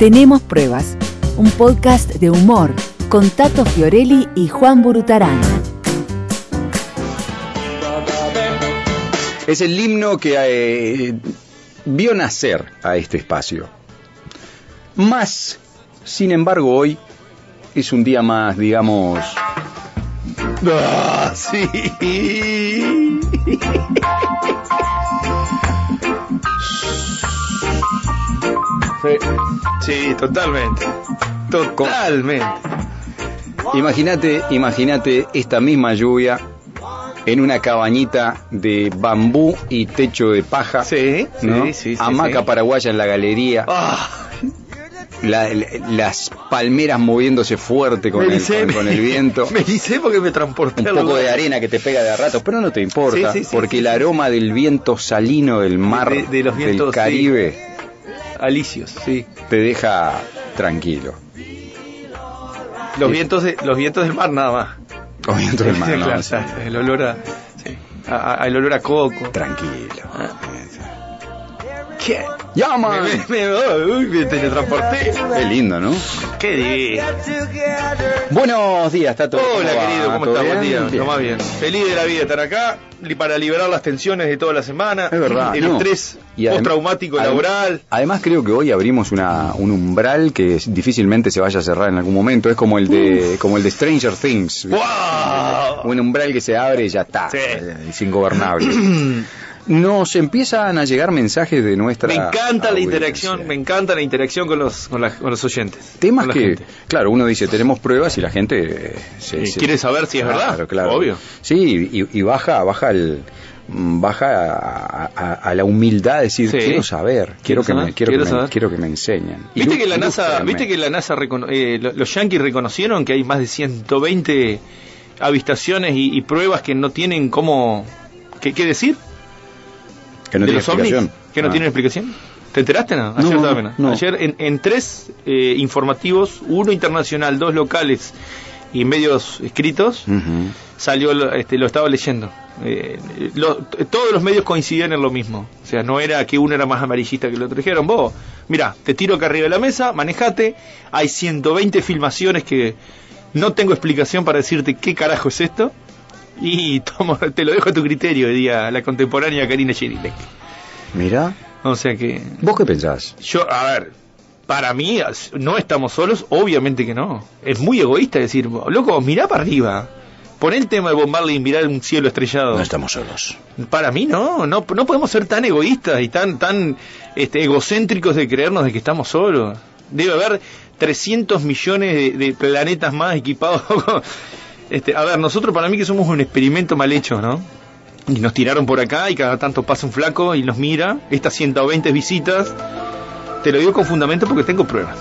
Tenemos pruebas, un podcast de humor con Tato Fiorelli y Juan Burutarán. Es el himno que eh, vio nacer a este espacio. Más, sin embargo, hoy es un día más, digamos... ¡Ah, sí! Sí, totalmente. Totalmente. Imagínate, imagínate esta misma lluvia en una cabañita de bambú y techo de paja. Sí, ¿no? sí, sí, sí, Hamaca sí. paraguaya en la galería. Ah, la- la- las palmeras moviéndose fuerte con, el, con- con el viento. Me dice porque me transporté Un poco lugar. de arena que te pega de a ratos, pero no te importa, Sí, sí, sí, porque el aroma del viento salino del mar, De- de los del vientos. Caribe, Alicios, sí. te deja tranquilo. Los Sí. vientos, de, los vientos del mar nada más. Con viento del mar, ¿no? Claro, Sí. El olor a, sí. A- a- el olor a coco. Tranquilo. ¿Qué? ¡Llama! Me, me, me- uy, me teletransporté. Qué lindo, ¿no? Qué divino. Buenos días, Tato. Hola va? querido, ¿cómo ¿Todo estás? Buen bien? día, lo más bien. Feliz de la vida estar acá para liberar las tensiones de toda la semana. Es verdad. El no. estrés Y postraumático adem- laboral. Además creo que hoy abrimos una, un umbral que es- difícilmente se vaya a cerrar en algún momento. Es como el de, como el de Stranger Things. ¡Wow! Un umbral que se abre y ya está. Sí. Es ingobernable. Nos empiezan a llegar mensajes de nuestra. Me encanta la interacción, me encanta la interacción con los, con, la- con los oyentes. Temas con que, gente. claro, uno dice tenemos pruebas y la gente eh, se, Y se- quiere saber si es Claro, verdad, claro. obvio. Sí, y, y baja, baja el baja a, a- a la humildad de decir Sí. quiero saber, quiero, Quiero que me quiero, quiero que me, quiero que me enseñen. ¿Viste Ilú- que la NASA, viste que la NASA eh, lo- los yankees reconocieron que hay más de 120 avistaciones y, y pruebas que no tienen cómo qué, qué decir que no de tiene los ovnis explicación? que no Ah. tienen explicación? ¿Te enteraste no? Ayer, no, también, no. Ayer en, en tres eh, informativos, uno internacional, dos locales y medios escritos, Ujú. salió, lo- este, lo estaba leyendo. Eh, lo- todos los medios coincidían en lo mismo. O sea, no era que uno era más amarillista que el otro. Dijeron, vos, mira, te tiro acá arriba de la mesa, manejate. Hay 120 filmaciones que no tengo explicación para decirte qué carajo es esto. Y tomo, te lo dejo a tu criterio, diría la contemporánea Karina Cherilek. Mira, O sea que, ¿vos qué pensás? yo, a ver, para mí, no estamos solos, obviamente que no. Es muy egoísta decir, loco, mirá para arriba. Pon el tema de Bob Marley y mirar un cielo estrellado. No estamos solos. Para mí no, no, no podemos ser tan egoístas y tan, tan este, egocéntricos de creernos de que estamos solos. Debe haber 300 millones de, de planetas más equipados. este, a ver, nosotros para mí que somos un experimento mal hecho, ¿no? Y nos tiraron por acá y cada tanto pasa un flaco y nos mira. Estas 120 visitas, te lo digo con fundamento porque tengo pruebas.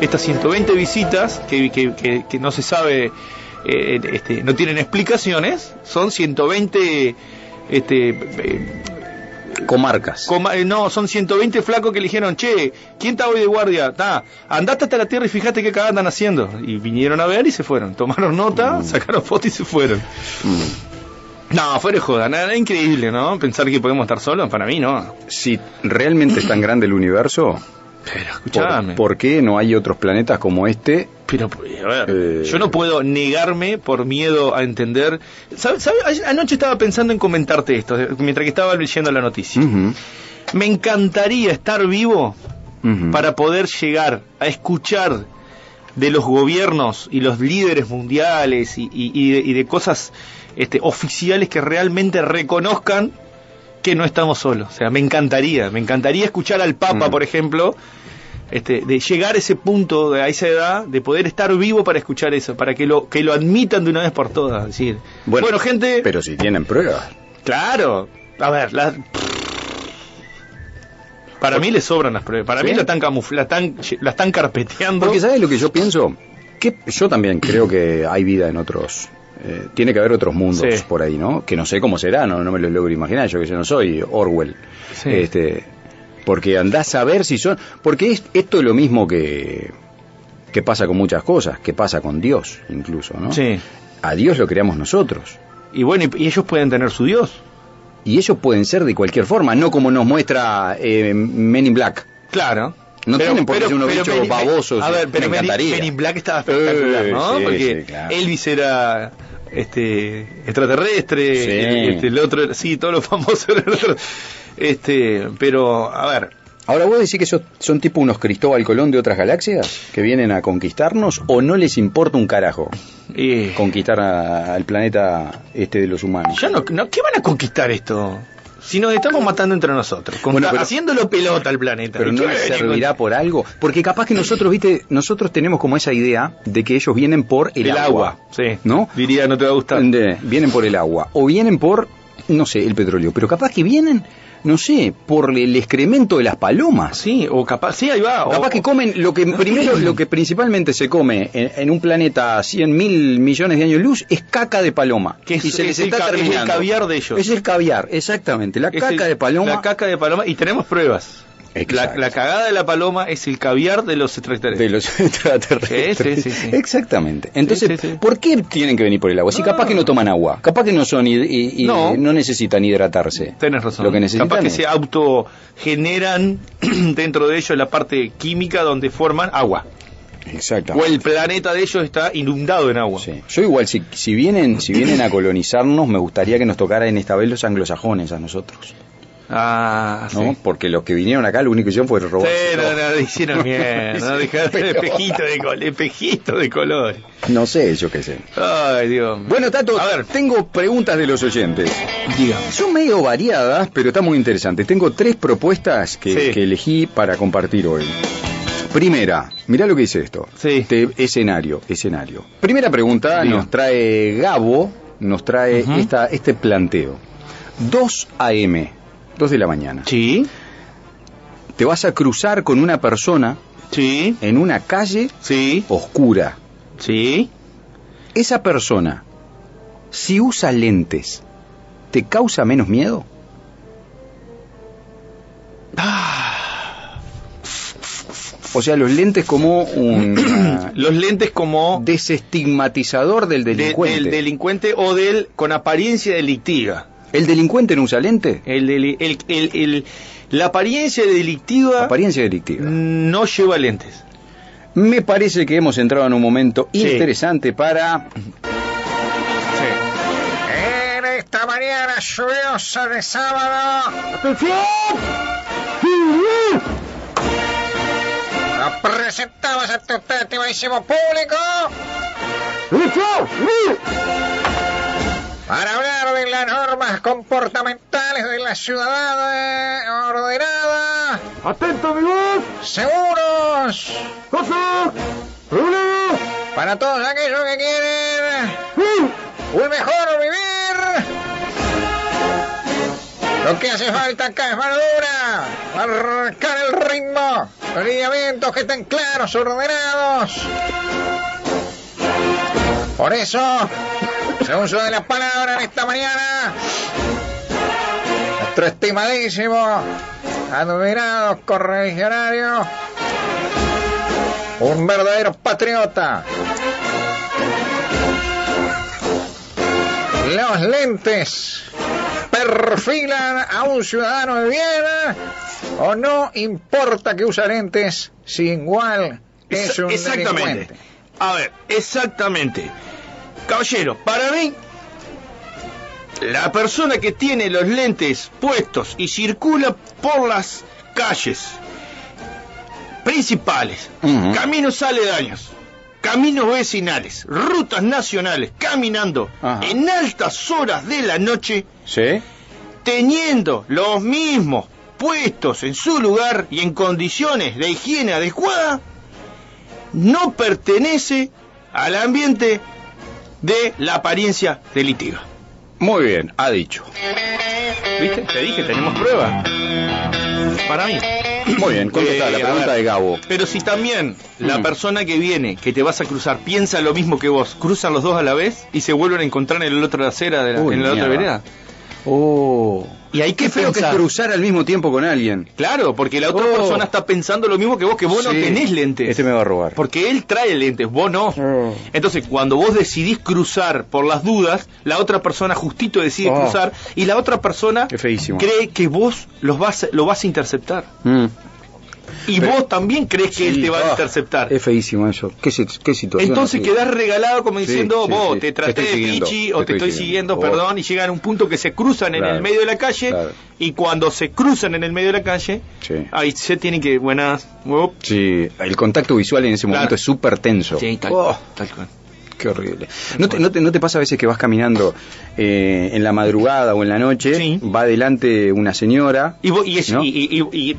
Estas 120 visitas que, que, que- no se sabe, eh, este, no tienen explicaciones, son 120 este, eh, Comarcas. coma- eh, no, son 120 flacos que le dijeron, che, ¿quién está hoy de guardia? Ta, andate hasta la tierra y fíjate qué cagada andan haciendo. Y vinieron a ver y se fueron. Tomaron nota, sacaron fotos y se fueron. Mm. No, fuera de joda, nada, increíble, ¿no? Pensar que podemos estar solos, para mí no. Si realmente es tan grande el universo, Pero ¿por, escuchame. por qué no hay otros planetas como este? Pero, a ver, Eh. yo no puedo negarme por miedo a entender. ¿Sabes? ¿Sabe? Ayer- Anoche estaba pensando en comentarte esto, mientras que estaba leyendo la noticia. Me encantaría estar vivo para poder llegar a escuchar de los gobiernos y los líderes mundiales y, y- y de, y de cosas este, oficiales que realmente reconozcan que no estamos solos. O sea, me encantaría, me encantaría escuchar al Papa, Mm. por ejemplo, este, de llegar a ese punto, a esa edad, de poder estar vivo para escuchar eso, para que lo, que lo admitan de una vez por todas. Es decir, bueno, gente, Pero si tienen pruebas. claro, a ver, la- para mí le sobran las pruebas, para ¿Sí? mí la están camuf- la están, la están carpeteando. Porque ¿sabes lo que yo pienso? Que yo también creo que hay vida en otros... eh, tiene que haber otros mundos Sí. por ahí, ¿no? Que no sé cómo será, no, no me lo logro imaginar, yo que yo no soy Orwell. Sí. Este, porque andás a ver si son... Porque es, esto es lo mismo que, que pasa con muchas cosas, que pasa con Dios incluso, ¿no? Sí. A Dios lo creamos nosotros. Y bueno, y, y ellos pueden tener su Dios. Y ellos pueden ser de cualquier forma, no como nos muestra eh, Men in Black. Claro. No Pero- tienen por qué ser unos bichos babosos. A ver, pero me encantaría. Men in Black estaba espectacular, Eh, ¿no? sí, Porque sí, claro. Elvis era este extraterrestre, Sí. el, este, el otro, sí, todos los famosos. Este, pero a ver, Ahora, ¿vos decís que esos son tipo unos Cristóbal Colón de otras galaxias que vienen a conquistarnos o no les importa un carajo eh, conquistar a- al planeta este de los humanos? ya no, no, ¿qué van a conquistar esto? Si nos estamos matando entre nosotros, con- Bueno, pero- haciéndolo pelota al planeta. Pero ¿Y no les servirá con- por algo, porque capaz que nosotros, viste, nosotros tenemos como esa idea de que ellos vienen por el, el agua, sí. ¿no? Diría, no te va a gustar. De- vienen por el agua o vienen por, no sé, el petróleo, pero capaz que vienen, no sé, por el excremento de las palomas. Sí, o capaz, sí, ahí va. o- Capaz que comen lo que primero, lo que principalmente se come en, en un planeta a 100 mil millones de años luz es caca de paloma. Que es- y se es les el está ca- es el terminando. caviar de ellos. Es el caviar, exactamente. La Es caca el- de paloma. La caca de paloma, y tenemos pruebas. La, Exacto. la cagada de la paloma es el caviar de los extraterrestres. de los extraterrestres. Sí, sí, sí. Exactamente. Entonces. ¿por qué tienen que venir por el agua? Si No. capaz que no toman agua, capaz que no son y, y- y No. no. necesitan hidratarse. Tenés razón. Lo que necesitan Capaz que se autogeneran dentro de ellos la parte química donde forman agua. Exacto. O el planeta de ellos está inundado en agua. Sí. Yo igual, si, si vienen si vienen a colonizarnos, me gustaría que nos tocaran esta vez los anglosajones a nosotros, Ah, ¿no? sí. Porque los que vinieron acá lo único que hicieron fue robar. Sí, no, no, hicieron bien, no dejaron el espejito de, col espejito de color. No sé, yo qué sé. Ay, Dios. Bueno, Tato, a ver, tengo preguntas de los oyentes. Son medio variadas, pero están muy interesantes. Tengo tres propuestas que, Sí. que elegí para compartir hoy. Primera, mirá lo que dice esto. Sí. Este escenario, escenario. Primera pregunta Diga. nos trae Gabo, nos trae esta, este planteo. 2 a.m., 2 de la mañana. Sí, Te vas a cruzar con una persona sí, en una calle sí, oscura. sí. Esa persona, si usa lentes, ¿te causa menos miedo? O sea, los lentes como un ah, Los lentes como desestigmatizador del de- delincuente. del delincuente o del con apariencia delictiva. ¿El delincuente no usa lente? El, el, el- el- la apariencia delictiva Apariencia delictiva. no lleva lentes. Me parece que hemos entrado en un momento Sí. interesante para... En esta mañana lluviosa de sábado. Nos presentamos ante usted, estimadísimo público. Para hablar de las normas comportamentales de la ciudadana ordenada. Atento, mi voz. Seguros. Para todos aquellos que quieren un mejor vivir. Lo que hace falta acá es mano dura, marcar el ritmo, lineamientos que estén claros, ordenados. Por eso, se uso de la palabra en esta mañana, nuestro estimadísimo, admirado correligionario, un verdadero patriota. Los lentes perfilan a un ciudadano de bien o no importa que usa lentes si igual es un exactamente. delincuente. A ver, exactamente. Caballero, para mí, la persona que tiene los lentes puestos y circula por las calles principales, Ujú. caminos aledaños, caminos vecinales, rutas nacionales, caminando Ajá. en altas horas de la noche, ¿Sí? teniendo los mismos puestos en su lugar y en condiciones de higiene adecuada, no pertenece al ambiente de la apariencia delictiva. Muy bien, ha dicho. ¿Viste? Te dije, tenemos pruebas. Para mí. Muy bien, contestada la Eh, a pregunta ver, de Gabo. Pero si también la Mm. persona que viene, que te vas a cruzar, piensa lo mismo que vos, cruzan los dos a la vez y se vuelven a encontrar en la otra acera, de la, Uy, en la otra vereda. Oh. Y hay que feo que cruzar al mismo tiempo con alguien. Claro, porque la otra Oh. persona está pensando lo mismo que vos, que vos no tenés lentes. Este me va a robar. Porque él trae lentes, vos no. Oh. Entonces, cuando vos decidís cruzar por las dudas, la otra persona justito decide Oh. cruzar y la otra persona cree que vos los vas, lo vas a interceptar. Mm. Y Pero- vos también crees que él te va ah, a interceptar. Es feísimo eso. ¿Qué, si- qué situación? Entonces así? quedás regalado como diciendo, sí, vos te traté Te de pichi o te estoy estoy siguiendo, siguiendo, vos. perdón, y llegan a un punto que se cruzan en el medio de la calle claro. y cuando se cruzan en el medio de la calle, ahí se tienen que, buenas, Sí, el contacto visual en ese momento Claro. es súper tenso. sí, tal, Oh, tal cual. qué horrible. ¿No te, no, te, no te pasa a veces que vas caminando eh, en la madrugada o en la noche? Sí. Va adelante una señora. Y, vos- y, es- y-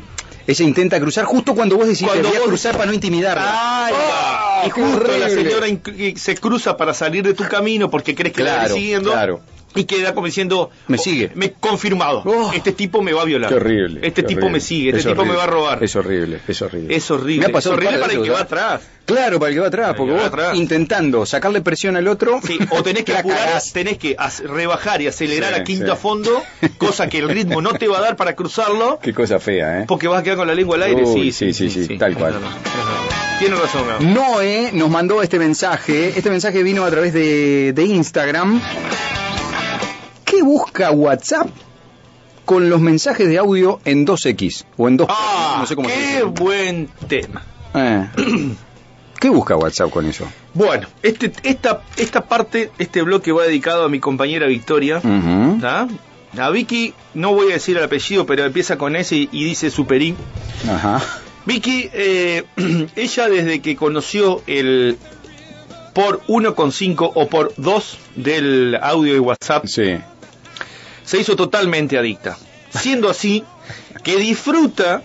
Ella intenta cruzar justo cuando vos decís Cuando que voy a vos- cruzar para no intimidarla. Va. ¡Oh, y justo la señora se cruza para salir de tu camino porque crees que la Claro, viene siguiendo claro. Y queda como diciendo Me oh, sigue. me confirmado Oh. este tipo me va a violar Qué horrible. este qué tipo horrible. me sigue este Es tipo horrible. me va a robar Es horrible, es horrible. es horrible Me ha pasado es horrible para el que va atrás Claro, para el que va atrás, porque que vos atrás. intentando sacarle presión al otro. Sí, o tenés que apurar, tenés que rebajar y acelerar Sí, a quinta sí. fondo, cosa que el ritmo no te va a dar para cruzarlo, Qué cosa fea, ¿eh? porque vas a quedar con la lengua al aire. Uy, sí, sí, sí, tal cual. Tiene razón, Gabo. Noé nos mandó este mensaje. Este mensaje vino a través de, de Instagram. ¿Qué busca WhatsApp con los mensajes de audio en 2X? O en 2 Ah, no sé cómo qué buen tema. Eh. ¿Qué busca WhatsApp con eso? Bueno, este, esta, esta parte, este bloque va dedicado a mi compañera Victoria. ¿tá? A Vicky, no voy a decir el apellido, pero empieza con S y, y dice Superín. Ajá. Vicky, eh, ella desde que conoció el por 1,5 o por 2 del audio de WhatsApp, Sí. Se hizo totalmente adicta. Siendo así, que disfruta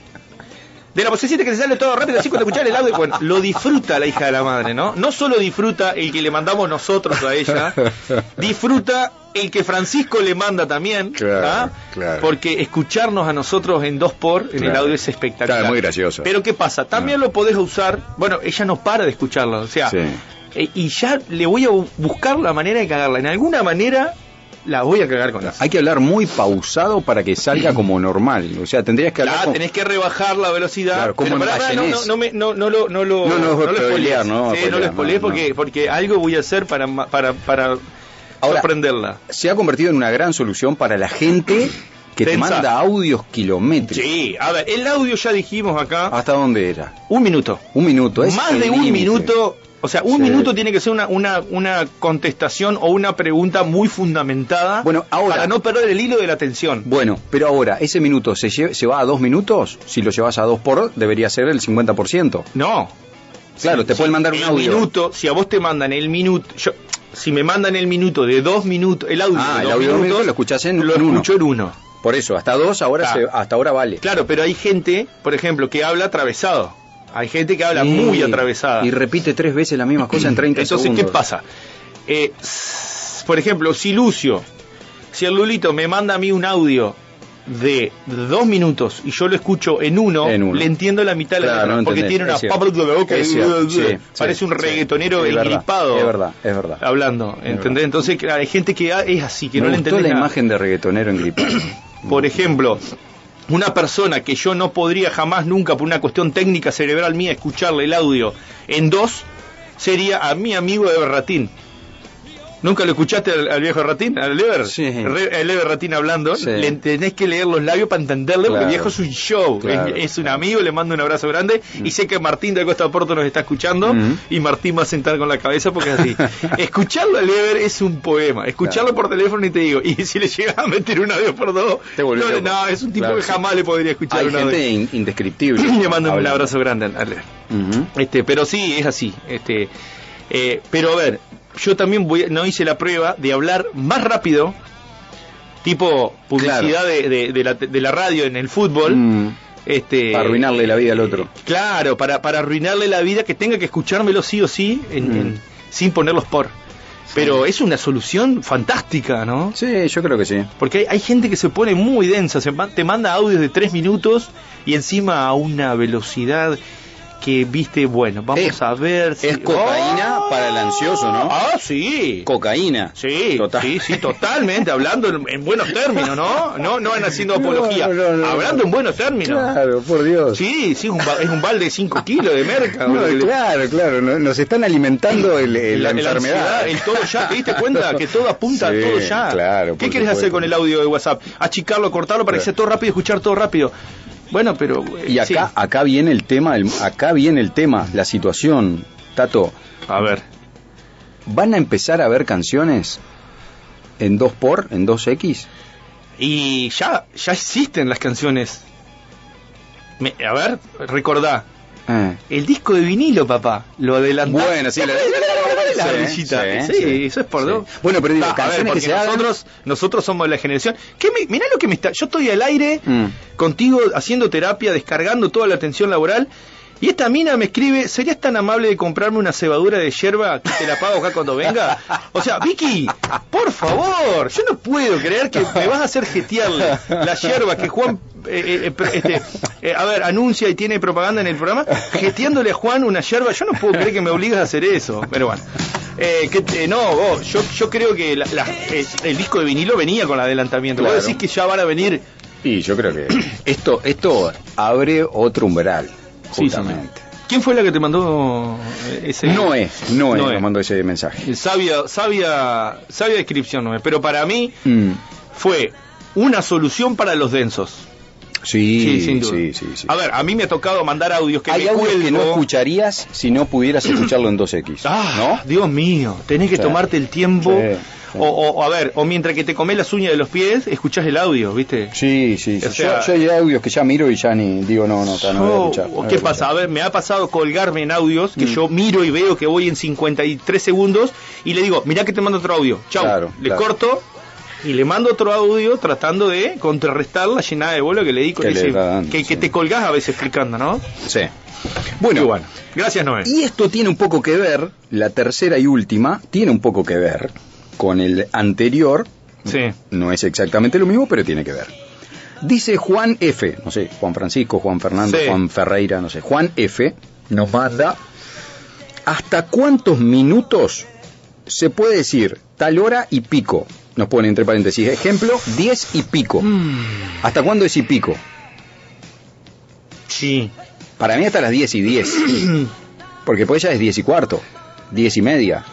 de la vocecita que se sale todo rápido así cuando escuchar el audio. Bueno, lo disfruta la hija de la madre, ¿no? No solo disfruta el que le mandamos nosotros a ella, disfruta el que Francisco le manda también, Claro, ¿ah? claro. porque escucharnos a nosotros en dos por en el audio es espectacular. Claro, muy gracioso. Pero ¿qué pasa? También lo podés usar, bueno, ella no para de escucharlo, o sea, Sí. eh, y ya le voy a bu- buscar la manera de cagarla. En alguna manera la voy a cagar con eso. Hay que hablar muy pausado para que salga como normal. O sea, tendrías que hablar. Ya, con- tenés que rebajar la velocidad. Claro, como Pero en no, no, no, me- no, no lo, no lo, No, no, lo spoilear, spoilees. no, Sí, no spoilear, lo spoilees no, porque, no. porque algo voy a hacer para, para, para Ahora, sorprenderla. Se ha convertido en una gran solución para la gente que te Tensa. manda audios kilométricos. Sí, a ver, el audio ya dijimos acá, ¿Hasta dónde era? un minuto. Un minuto. Es Más de un minuto, o sea, un Sí. minuto tiene que ser una, una, una contestación o una pregunta muy fundamentada Bueno, ahora- para no perder el hilo de la atención. Bueno, pero ahora, ¿ese minuto se, se va a dos minutos? Si lo llevas a dos por, debería ser el 50%. No. Claro, te pueden mandar un audio. minuto, si a vos te mandan el minuto, yo, si me mandan el minuto de dos minutos, el audio Ah, de el audio minutos, minutos lo escuchás en- lo uno. escucho en uno. Por eso, hasta dos, ahora Claro. se- hasta ahora vale. Claro, pero hay gente, por ejemplo, que habla atravesado. Hay gente que habla Sí. muy atravesada. Y repite tres veces la misma cosa en 30 Entonces, segundos. ¿qué pasa? Eh, por ejemplo, si Lucio, si el Lulito me manda a mí un audio de dos minutos y yo lo escucho en uno, En uno. le entiendo la mitad de la no porque entendés, tiene una boca sí, parece sí, un reggaetonero Es engripado. es verdad, es verdad. Hablando, Es ¿entendés? verdad. Entonces, hay gente que es así, que Me no le entendés la nada. imagen de reggaetonero en gripe. Por ejemplo, una persona que yo no podría jamás nunca, por una cuestión técnica cerebral mía, escucharle el audio en dos, sería a mi amigo Eber Ratín. ¿Nunca lo escuchaste al, al viejo Ratín? ¿Al Eber? Sí. Re- el Eber Ratín hablando. Sí. Le tenés que leer los labios para entenderle, porque el viejo es un show. Claro. Es, es un amigo, le mando un abrazo grande. Y sé que Martín de Costa Porto nos está escuchando. Mm. Y Martín va a sentar con la cabeza porque es así. Escucharlo al Eber es un poema. Escucharlo Claro. por teléfono y te digo. Y si le llegas a meter un audio por dos, Te no, no, es un tipo que jamás le podría escuchar Hay un audio. gente in- indescriptible. Le mando un abrazo grande al. Ujú. Este, pero sí, es así. Este, eh, pero a ver, yo también voy, no hice la prueba de hablar más rápido, tipo publicidad de, de- de la, de la radio en el fútbol. Mm. Este, Para arruinarle la vida al otro. Claro, para, para arruinarle la vida, que tenga que escuchármelo sí o sí, en- Mm. en- sin ponerlos por. Pero es una solución fantástica, ¿no? Sí, yo creo que sí. Porque hay, hay gente que se pone muy densa, se te manda audios de tres minutos y encima a una velocidad que, viste, bueno, vamos Es- a ver si... es cocaína ¡Oh! para el ansioso, ¿no? Ah, sí. Cocaína. Sí, Total. sí, sí, totalmente, hablando en, en buenos términos, ¿no? No, no van haciendo apología, No, no, hablando en buenos términos. Claro, por Dios. Sí, sí, es un, es un balde de 5 kilos de merca. Claro, claro, no- nos están alimentando el, el- la, enfermedad. ansiedad, el todo ya, ¿te diste cuenta? Que todo apunta Sí, a todo ya. claro, ¿Qué por quieres hacer con el audio de WhatsApp? Achicarlo, cortarlo para que sea todo rápido escuchar todo rápido. Bueno, pero... eh, Y acá, sí. acá viene el tema, el- acá viene el tema, la situación. Tato, A ver. ¿van a empezar a ver canciones en 2 por, en 2X? Y ya, ya existen las canciones. Me- a ver, recordá. Eh. El disco de vinilo, papá. Lo adelantás. Bueno, sí, la- la, sí, ardillita. sí, Sí, sí. eso es por dos. Bueno, pero digo, a ver, que hagan- nosotros, nosotros somos la generación. ¿Qué me, mirá lo que me está. Yo estoy al aire Mm. contigo haciendo terapia, descargando toda la atención laboral. Y esta mina me escribe, ¿serías tan amable de comprarme una cebadura de yerba que te la pago acá cuando venga? O sea, Vicky, por favor, yo no puedo creer que me vas a hacer jetear la, yerba que Juan, eh, eh, pre- este, eh, a ver, anuncia y tiene propaganda en el programa, jeteándole a Juan una yerba, yo no puedo creer que me obligas a hacer eso, pero bueno. Eh, que, eh, no, vos, yo, yo creo que la- la- eh, el disco de vinilo venía con adelantamiento. Claro. Vos decís que ya van a venir Y yo creo que esto, esto abre otro umbral, Sí, justamente. ¿Quién fue la que te mandó eh, ese? Noé, Noé, Noé. nos mandó ese mensaje. Sabia, sabia, sabia descripción, Noé. Pero para mí Mm. fue una solución para los densos. Sí, sin duda. sí, sí, sí. A ver, a mí me ha tocado mandar audios que Hay me audios cuelgo. que no escucharías si no pudieras escucharlo en 2X. Ah, ¿No? Dios mío, tenés que Sí. tomarte el tiempo. Sí. O, o- a ver, o mientras que te comes las uñas de los pies, escuchás el audio, ¿viste? Sí, sí, sí. O sea- yo, yo hay audios que ya miro y ya ni digo, no, no, ta, no voy a escuchar. no ¿o voy a ¿Qué escuchar. pasa? A ver, me ha pasado colgarme en audios que Mm. yo miro y veo que voy en 53 segundos y le digo, mirá que te mando otro audio. Chau. Claro, le claro. corto y le mando otro audio tratando de contrarrestar la llenada de bola que le di con Que le ese- está dando, que, te colgás a veces explicando, ¿no? Sí. Bueno, Bueno. Gracias, Noel. y esto tiene un poco que ver, la tercera y última, tiene un poco que ver con el anterior. Sí. No es exactamente lo mismo, pero tiene que ver. Dice Juan F, no sé, Juan Francisco, Juan Fernando, Sí. Juan Ferreira, no sé, Juan F nos manda ¿Hasta cuántos minutos se puede decir tal hora y pico? Nos pone entre paréntesis, ejemplo, 10 y pico. Mm. ¿Hasta cuándo es y pico? Sí. Para mí hasta las 10 y 10. Porque pues ya es 10 y cuarto, 10 y media.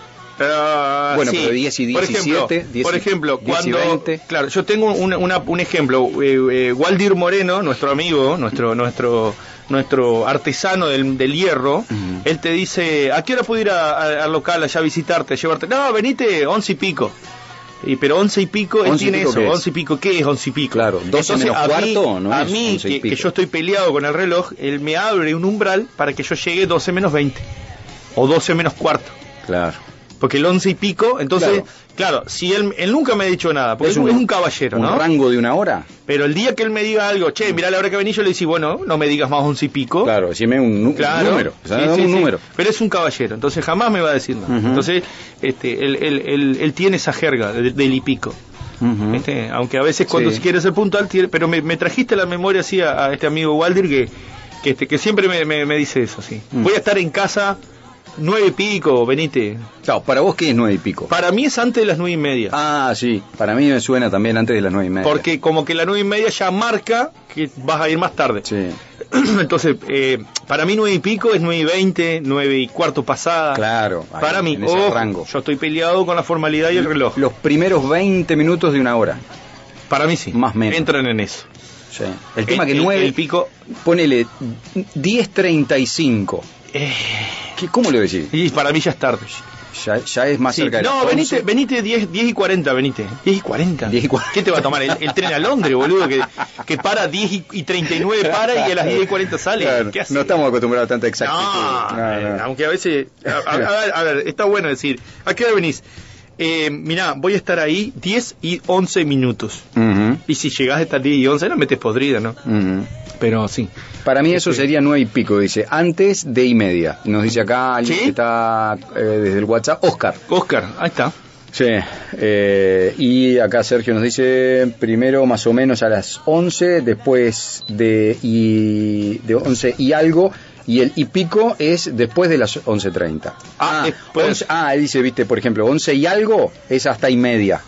Ah, Bueno, sí. pero 10 y por ejemplo, 17, 10 por y- ejemplo 10 y cuando 20. claro yo tengo un, una- un ejemplo eh, eh, Waldir Moreno nuestro amigo nuestro nuestro nuestro artesano del, del hierro Ujú. él te dice a qué hora puedo ir al local allá a visitarte a llevarte no venite once y pico y pero once y pico él 11 y tiene pico, eso. once y pico qué es once y pico Claro, 12 menos a mí, cuarto, no a mí 11 y que, que yo estoy peleado con el reloj él me abre un umbral para que yo llegue 12 menos 20 o 12 menos cuarto. Claro. Porque el once y pico, entonces, Claro. claro, si él, él nunca me ha dicho nada, porque es un, es un caballero, un ¿no? rango de una hora. Pero el día que él me diga algo, che, mirá la hora que vení, yo le digo, bueno, no me digas más once y pico. Claro, decime un, Claro. un número. O sea, Sí, dame sí, un sí. número. Pero es un caballero, entonces jamás me va a decir nada. Entonces, este, él, él, él, él tiene esa jerga de- del y pico. Este, aunque a veces cuando se quiere ser puntual, tiene- pero me, me trajiste la memoria así a, a este amigo Waldir que, que, este, que siempre me, me, me dice eso, sí. Mm. Voy a estar en casa nueve y pico, venite. Claro, para vos, ¿qué es nueve y pico? Para mí es antes de las nueve y media. Ah, sí. Para mí me suena también antes de las nueve y media. Porque como que la nueve y media ya marca que vas a ir más tarde. Sí. Entonces, eh, para mí nueve y pico es nueve y veinte, nueve y cuarto pasada. Claro. ahí, Para mí, en ese rango. yo estoy peleado con la formalidad y el reloj. Los primeros 20 minutos de una hora. Para mí sí. Más menos. Entran en eso. Sí. El tema que el, 9, el pico. ponele 10.35. eh, ¿Qué, ¿Cómo lo decís? y para mí ya es tarde. Ya, ya es más Sí. cerca de No, venite, 11. venite 10, 10 y 40, venite. 10 y 40. 10 y 40. ¿Qué te va a tomar? El, el tren a Londres, boludo, que, que para 10 y, y 39 para y a las 10 y 40 sale. Claro, ¿Qué hace? no estamos acostumbrados a tanta exactitud. No, No, eh, no. aunque a veces. A, a- ver, a ver, está bueno decir. ¿A qué hora venís? Eh, mirá, voy a estar ahí 10 y 11 minutos. Ujú, Y si llegás a estar 10 y 11, no metes podrida, ¿no? ujú. Pero sí. Para mí eso Sí. sería nueve y pico, dice. Antes de y media. Nos dice acá alguien ¿Sí? que está eh, desde el WhatsApp. Oscar. Oscar, ahí está. Sí. eh, y acá Sergio nos dice primero más o menos a las 11, después de, y, de 11 y algo. Y el y pico es después de las 11.30. Ah, Ah, después. 11 ah, él dice, viste, por ejemplo, 11 y algo es hasta y media.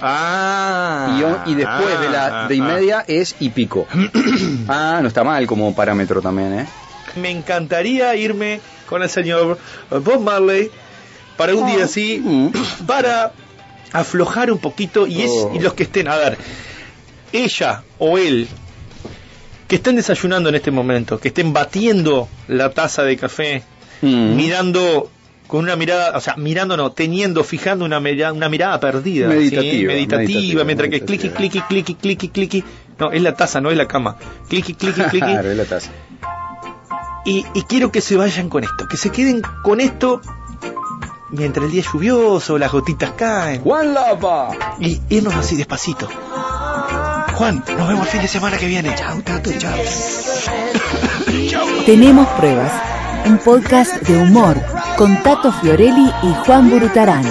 Ah. Y, después de la de y media es y pico. ah, no está mal como parámetro también, ¿eh? Me encantaría irme con el señor Bob Marley para un día así, Mm. para aflojar un poquito y, es, Oh. y los que estén, a ver, ella o él que estén desayunando en este momento, que estén batiendo la taza de café, Mm. mirando con una mirada, o sea, mirando no, teniendo, fijando una, mira- una mirada perdida, ¿sí? Meditativa, meditativa, meditativa, mientras que meditativa. cliqui, cliqui, cliqui, cliqui, cliqui, no, es la taza, no es la cama, cliqui, cliqui, cliqui, Claro, es la taza. y, y quiero que se vayan con esto, que se queden con esto mientras el día es lluvioso, las gotitas caen, Juan Lapa. y irnos así despacito. Juan, nos vemos el fin de semana que viene. Chao, Tato, chao. Tenemos pruebas. Un podcast de humor con Tato Fiorelli y Juan Burutarán.